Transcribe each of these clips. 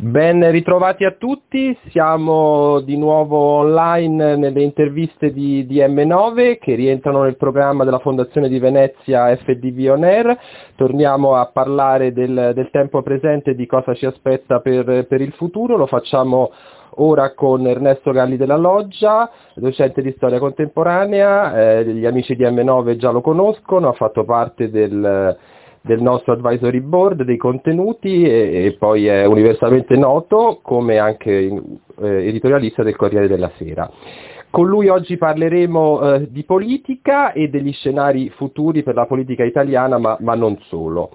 Ben ritrovati a tutti, siamo di nuovo online nelle interviste di, di, M9 che rientrano nel programma della Fondazione di Venezia FDV On Air. Torniamo a parlare del, del tempo presente e di cosa ci aspetta per, per il futuro, lo facciamo ora con Ernesto Galli della Loggia, docente di storia contemporanea, eh, gli amici di M9 già lo conoscono, ha fatto parte del del nostro advisory board dei contenuti e, e poi è universalmente noto come anche eh, editorialista del Corriere della Sera. Con lui oggi parleremo eh, di politica e degli scenari futuri per la politica italiana, ma, ma non solo.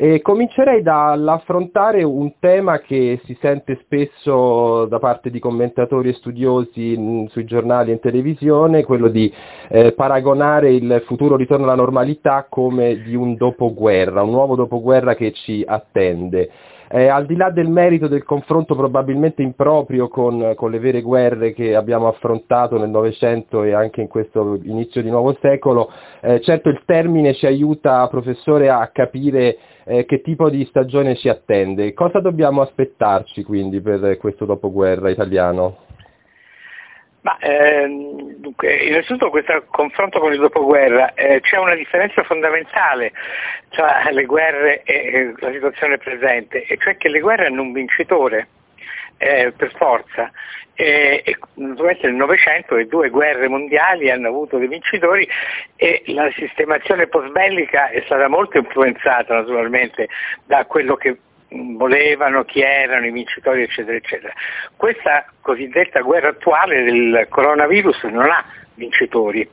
E comincerei dall'affrontare un tema che si sente spesso da parte di commentatori e studiosi in, sui giornali e in televisione, quello di eh, paragonare il futuro ritorno alla normalità come di un dopoguerra, un nuovo dopoguerra che ci attende. Eh, al di là del merito del confronto probabilmente improprio con, con, le vere guerre che abbiamo affrontato nel Novecento e anche in questo inizio di nuovo secolo, eh, certo il termine ci aiuta, professore, a capire eh, che tipo di stagione ci attende. Cosa dobbiamo aspettarci quindi per questo dopoguerra italiano? Ma, ehm, dunque, innanzitutto questo confronto con il dopoguerra, eh, c'è una differenza fondamentale tra le guerre e la situazione presente, e cioè che le guerre hanno un vincitore eh, per forza. E, e, naturalmente nel Novecento le due guerre mondiali hanno avuto dei vincitori e la sistemazione post-bellica è stata molto influenzata naturalmente da quello che volevano, chi erano i vincitori, eccetera, eccetera. Questa cosiddetta guerra attuale del coronavirus non ha vincitori,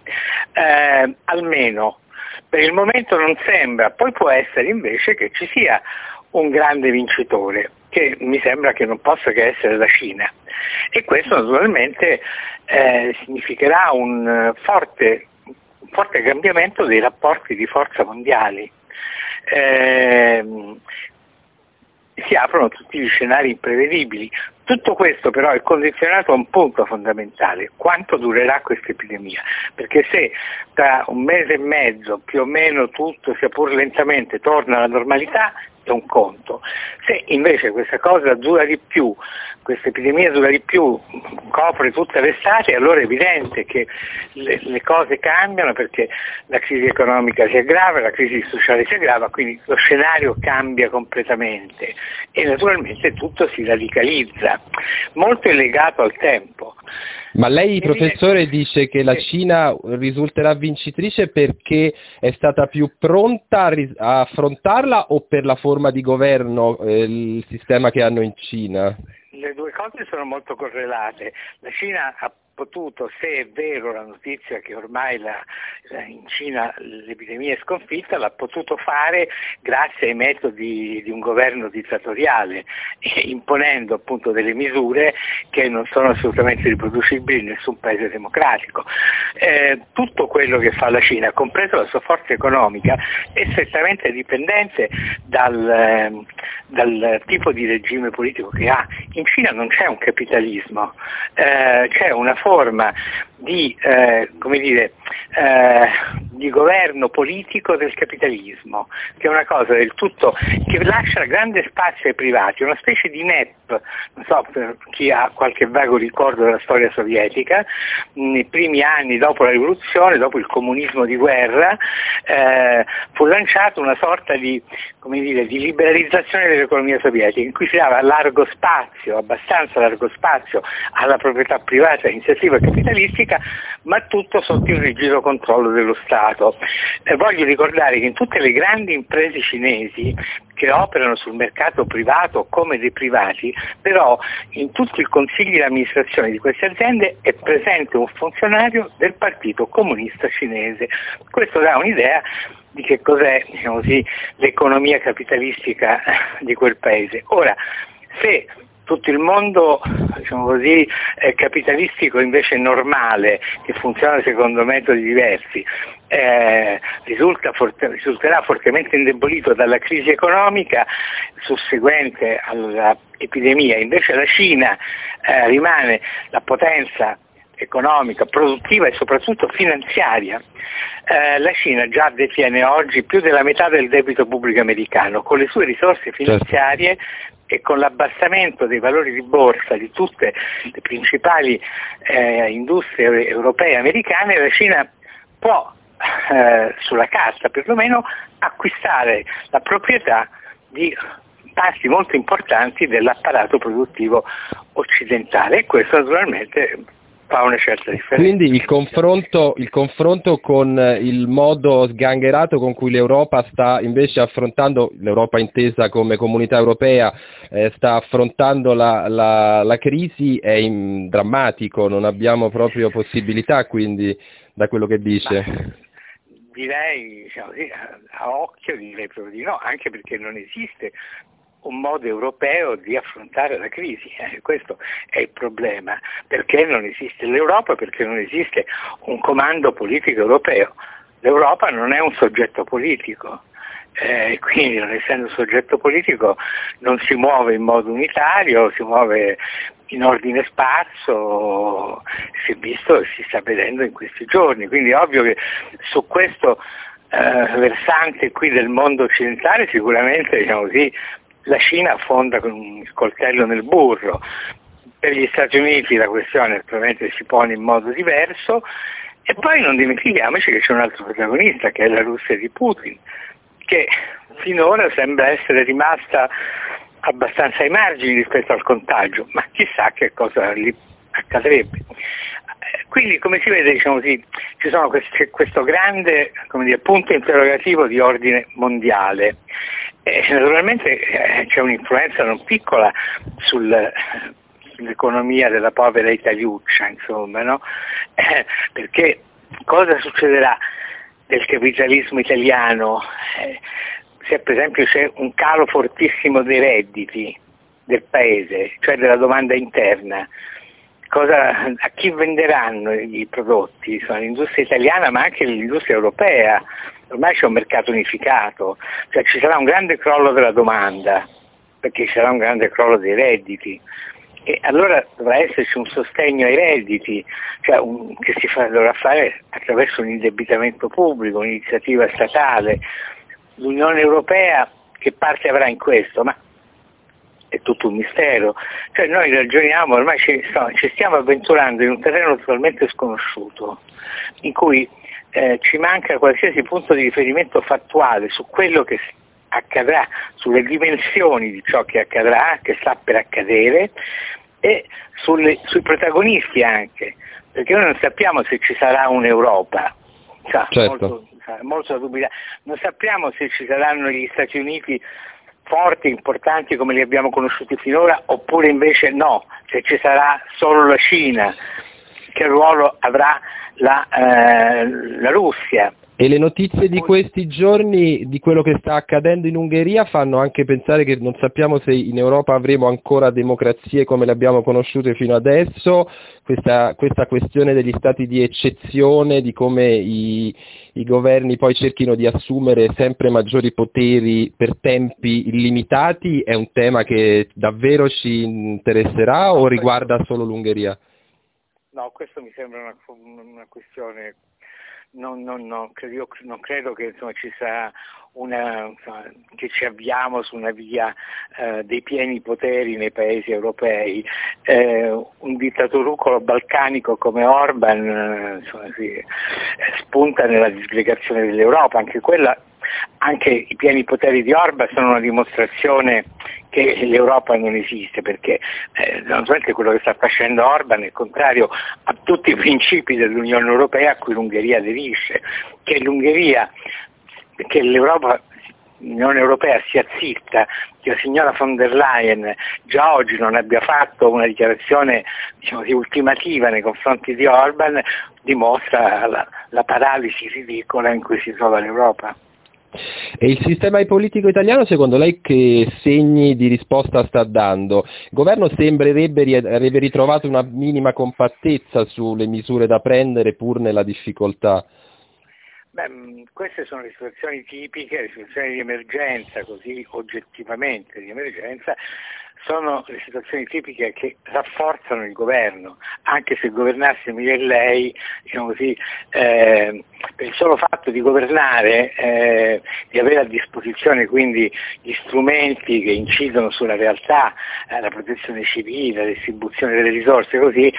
eh, almeno per il momento non sembra, poi può essere invece che ci sia un grande vincitore che mi sembra che non possa che essere la Cina. E questo naturalmente eh, significherà un forte, un forte, cambiamento dei rapporti di forza mondiali. Eh, si aprono tutti gli scenari imprevedibili. Tutto questo però è condizionato a un punto fondamentale, quanto durerà questa epidemia, perché se tra un mese e mezzo più o meno tutto, sia pur lentamente, torna alla normalità, è un conto. Se invece questa cosa dura di più, questa epidemia dura di più, copre tutta l'estate, allora è evidente che le, le, cose cambiano perché la crisi economica si aggrava, la crisi sociale si aggrava, quindi lo scenario cambia completamente e naturalmente tutto si radicalizza. Molto è legato al tempo. Ma lei, professore, dice che la Cina risulterà vincitrice perché è stata più pronta a affrontarla o per la forma di governo, eh, il sistema che hanno in Cina? Le due cose sono molto correlate. La Cina ha potuto, se è vero la notizia che ormai la, in Cina l'epidemia è sconfitta, l'ha potuto fare grazie ai metodi di un governo dittatoriale, imponendo appunto delle misure che non sono assolutamente riproducibili in nessun paese democratico. Eh, tutto quello che fa la Cina, compreso la sua forza economica, è strettamente dipendente dal, eh, dal tipo di regime politico che ha. In Cina non c'è un capitalismo, eh, c'è una forma di, eh, dire, eh, di, governo politico del capitalismo, che è una cosa del tutto che lascia grande spazio ai privati, una specie di NEP, non so per chi ha qualche vago ricordo della storia sovietica, nei primi anni dopo la rivoluzione, dopo il comunismo di guerra, eh, fu lanciata una sorta di, dire, di liberalizzazione dell'economia sovietica, in cui si dava largo spazio, abbastanza largo spazio alla proprietà privata, iniziativa capitalistica, ma tutto sotto il rigido controllo dello Stato. Eh, voglio ricordare che in tutte le grandi imprese cinesi che operano sul mercato privato come dei privati, però in tutti i consigli di amministrazione di queste aziende è presente un funzionario del Partito Comunista Cinese. Questo dà un'idea di che cos'è diciamo così, l'economia capitalistica di quel paese. Ora, se tutto il mondo diciamo così, capitalistico invece normale, che funziona secondo metodi diversi, eh, forte, risulterà fortemente indebolito dalla crisi economica susseguente all'epidemia, invece la Cina eh, rimane la potenza economica, produttiva e soprattutto finanziaria. Eh, la Cina già detiene oggi più della metà del debito pubblico americano, con le sue risorse finanziarie certo e con l'abbassamento dei valori di borsa di tutte le principali eh, industrie europee e americane, la Cina può eh, sulla carta perlomeno acquistare la proprietà di parti molto importanti dell'apparato produttivo occidentale. E questo naturalmente fa una certa differenza. Quindi il confronto, il confronto, con il modo sgangherato con cui l'Europa sta invece affrontando, l'Europa intesa come comunità europea, eh, sta affrontando la, la, la crisi è in, drammatico, non abbiamo proprio possibilità quindi da quello che dice. Ma direi diciamo, a occhio direi proprio di no, anche perché non esiste un modo europeo di affrontare la crisi. Eh, questo è il problema, perché non esiste l'Europa, perché non esiste un comando politico europeo. L'Europa non è un soggetto politico, eh, quindi non essendo un soggetto politico non si muove in modo unitario, si muove in ordine sparso, si è visto e si sta vedendo in questi giorni. Quindi è ovvio che su questo eh, versante qui del mondo occidentale sicuramente diciamo così, la Cina affonda con il coltello nel burro. Per gli Stati Uniti la questione probabilmente si pone in modo diverso e poi non dimentichiamoci che c'è un altro protagonista che è la Russia di Putin, che finora sembra essere rimasta abbastanza ai margini rispetto al contagio, ma chissà che cosa gli accadrebbe. Quindi come si vede diciamo così, ci sono questi, questo grande dire, punto interrogativo di ordine mondiale e naturalmente eh, c'è un'influenza non piccola sul, sull'economia della povera italiuccia, insomma, no? eh, perché cosa succederà del capitalismo italiano eh, se per esempio c'è un calo fortissimo dei redditi del paese, cioè della domanda interna? Cosa, a chi venderanno i prodotti? Sono l'industria italiana ma anche l'industria europea ormai c'è un mercato unificato, cioè ci sarà un grande crollo della domanda, perché ci sarà un grande crollo dei redditi. E allora dovrà esserci un sostegno ai redditi, cioè un, che si fa, dovrà fare attraverso un indebitamento pubblico, un'iniziativa statale. L'Unione Europea che parte avrà in questo? Ma è tutto un mistero. Cioè noi ragioniamo, ormai ci, ci stiamo avventurando in un terreno totalmente sconosciuto, in cui eh, ci manca qualsiasi punto di riferimento fattuale su quello che accadrà, sulle dimensioni di ciò che accadrà, che sta per accadere e sulle, sui protagonisti anche, perché noi non sappiamo se ci sarà un'Europa, cioè, certo. molto, molto da non sappiamo se ci saranno gli Stati Uniti forti, importanti come li abbiamo conosciuti finora, oppure invece no, se ci sarà solo la Cina, che ruolo avrà la, eh, la Russia. E le notizie di questi giorni, di quello che sta accadendo in Ungheria, fanno anche pensare che non sappiamo se in Europa avremo ancora democrazie come le abbiamo conosciute fino adesso, questa, questa questione degli stati di eccezione, di come i, i, governi poi cerchino di assumere sempre maggiori poteri per tempi illimitati, è un tema che davvero ci interesserà o riguarda solo l'Ungheria? No, questo mi sembra una, una questione, non, non, non, credo, non, credo, che insomma, ci sarà una, insomma, che ci avviamo su una via eh, dei pieni poteri nei paesi europei. Eh, un dittatorucolo balcanico come Orban eh, insomma, si, spunta nella disgregazione dell'Europa, anche quella anche i pieni poteri di Orban sono una dimostrazione che l'Europa non esiste perché eh, non solamente quello che sta facendo Orban è contrario a tutti i principi dell'Unione Europea a cui l'Ungheria aderisce, che l'Ungheria, che l'Europa l'Unione Europea sia zitta, che la signora von der Leyen già oggi non abbia fatto una dichiarazione diciamo così, ultimativa nei confronti di Orban, dimostra la, la paralisi ridicola in cui si trova l'Europa. E il sistema politico italiano secondo lei che segni di risposta sta dando? Il governo sembrerebbe aver ritrovato una minima compattezza sulle misure da prendere pur nella difficoltà. Beh, mm, queste sono le situazioni tipiche, le situazioni di emergenza, così oggettivamente di emergenza, sono le situazioni tipiche che rafforzano il governo, anche se governasse io e lei, diciamo così, eh, per il solo fatto di governare, eh, di avere a disposizione quindi gli strumenti che incidono sulla realtà, eh, la protezione civile, la distribuzione delle risorse, così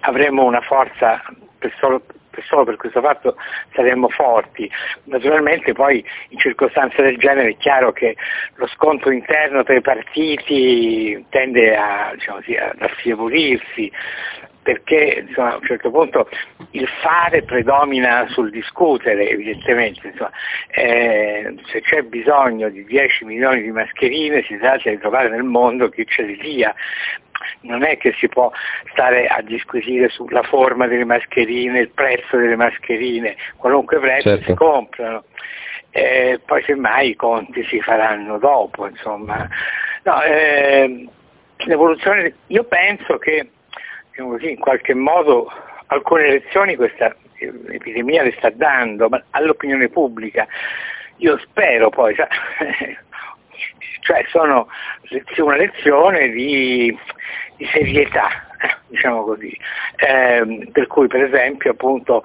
avremmo una forza per solo, solo per questo fatto saremmo forti. Naturalmente poi in circostanze del genere è chiaro che lo scontro interno tra i partiti tende a, diciamo così, ad affievolirsi perché insomma, a un certo punto il fare predomina sul discutere evidentemente, insomma, eh, se c'è bisogno di 10 milioni di mascherine si tratta di trovare nel mondo chi ce li dia, non è che si può stare a disquisire sulla forma delle mascherine, il prezzo delle mascherine, qualunque prezzo certo. si comprano. Eh, poi semmai i conti si faranno dopo, insomma. No, eh, l'evoluzione, io penso che diciamo così, in qualche modo alcune lezioni questa epidemia le sta dando all'opinione pubblica. Io spero poi, cioè sono una lezione di, di serietà, eh, diciamo così, eh, per cui per esempio appunto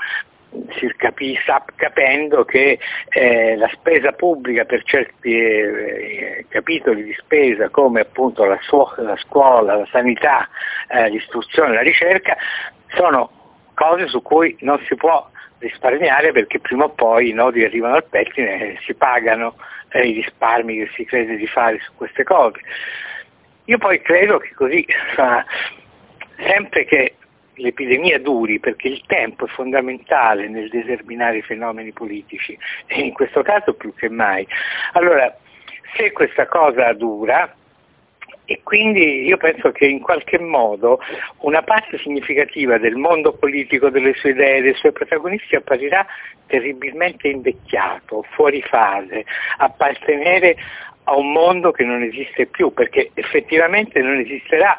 si capisce capendo che eh, la spesa pubblica per certi eh, capitoli di spesa come appunto la, su- la scuola, la sanità, eh, l'istruzione, la ricerca sono cose su cui non si può risparmiare perché prima o poi i nodi arrivano al pettine e si pagano. eh, i risparmi che si crede di fare su queste cose. Io poi credo che così, sempre che l'epidemia duri, perché il tempo è fondamentale nel determinare i fenomeni politici, e in questo caso più che mai. Allora, se questa cosa dura, e quindi io penso che in qualche modo una parte significativa del mondo politico, delle sue idee, dei suoi protagonisti apparirà terribilmente invecchiato, fuori fase, appartenere a un mondo che non esiste più, perché effettivamente non esisterà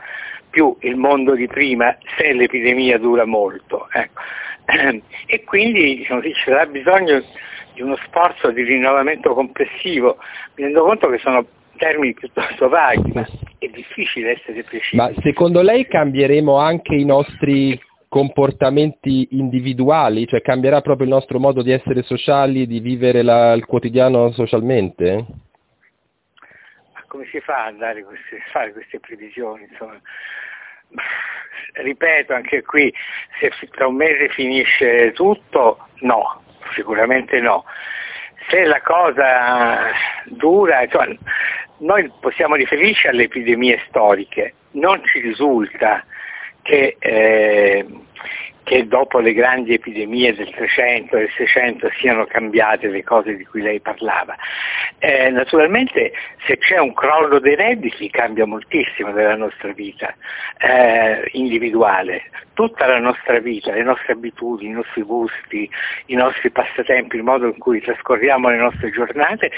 più il mondo di prima se l'epidemia dura molto. Ecco. E quindi diciamo, ci sarà bisogno di uno sforzo di rinnovamento complessivo. Mi rendo conto che sono termini piuttosto vaghi, ma è difficile essere precisi. Ma secondo lei cambieremo anche i nostri comportamenti individuali, cioè cambierà proprio il nostro modo di essere sociali, di vivere la, il quotidiano socialmente? Ma come si fa a queste, fare queste previsioni? Insomma? Ripeto anche qui, se tra un mese finisce tutto, no, sicuramente no. Se la cosa dura, insomma, noi possiamo riferirci alle epidemie storiche, non ci risulta che, eh, che dopo le grandi epidemie del 300 e del 600 siano cambiate le cose di cui lei parlava. Eh, naturalmente se c'è un crollo dei redditi cambia moltissimo della nostra vita eh, individuale, tutta la nostra vita, le nostre abitudini, i nostri gusti, i nostri passatempi, il modo in cui trascorriamo le nostre giornate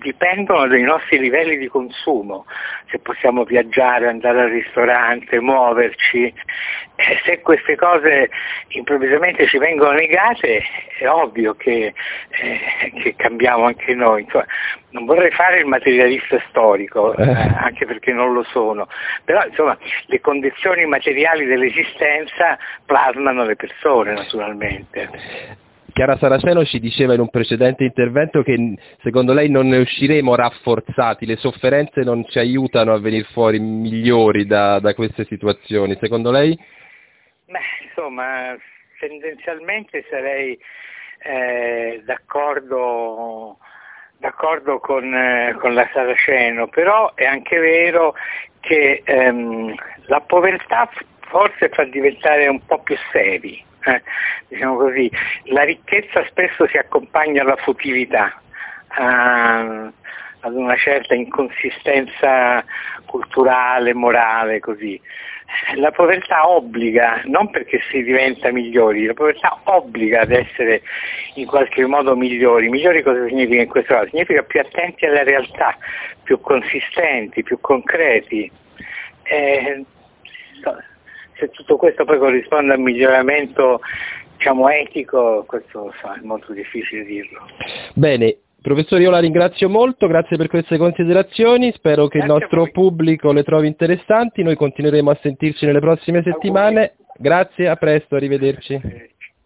dipendono dai nostri livelli di consumo, se possiamo viaggiare, andare al ristorante, muoverci. Eh, se queste cose improvvisamente ci vengono negate è ovvio che, eh, che cambiamo anche noi. Insomma, non vorrei fare il materialista storico, eh, eh. anche perché non lo sono, però insomma, le condizioni materiali dell'esistenza plasmano le persone naturalmente. Chiara Saraceno ci diceva in un precedente intervento che secondo lei non ne usciremo rafforzati, le sofferenze non ci aiutano a venire fuori migliori da, da queste situazioni, secondo lei? Beh, insomma, tendenzialmente sarei eh, d'accordo, d'accordo con, eh, con, la Saraceno, però è anche vero che ehm, la povertà forse fa diventare un po' più seri eh, diciamo così, la ricchezza spesso si accompagna alla futilità, a, ad una certa inconsistenza culturale, morale, così. La povertà obbliga, non perché si diventa migliori, la povertà obbliga ad essere in qualche modo migliori. Migliori cosa significa in questo caso? Significa più attenti alla realtà, più consistenti, più concreti. Eh, se tutto questo poi corrisponde al miglioramento diciamo, etico, questo so, è molto difficile dirlo. Bene, Professore, io la ringrazio molto, grazie per queste considerazioni, spero che Grazie il nostro pubblico le trovi interessanti, noi continueremo a sentirci nelle prossime settimane. Grazie, a presto, arrivederci.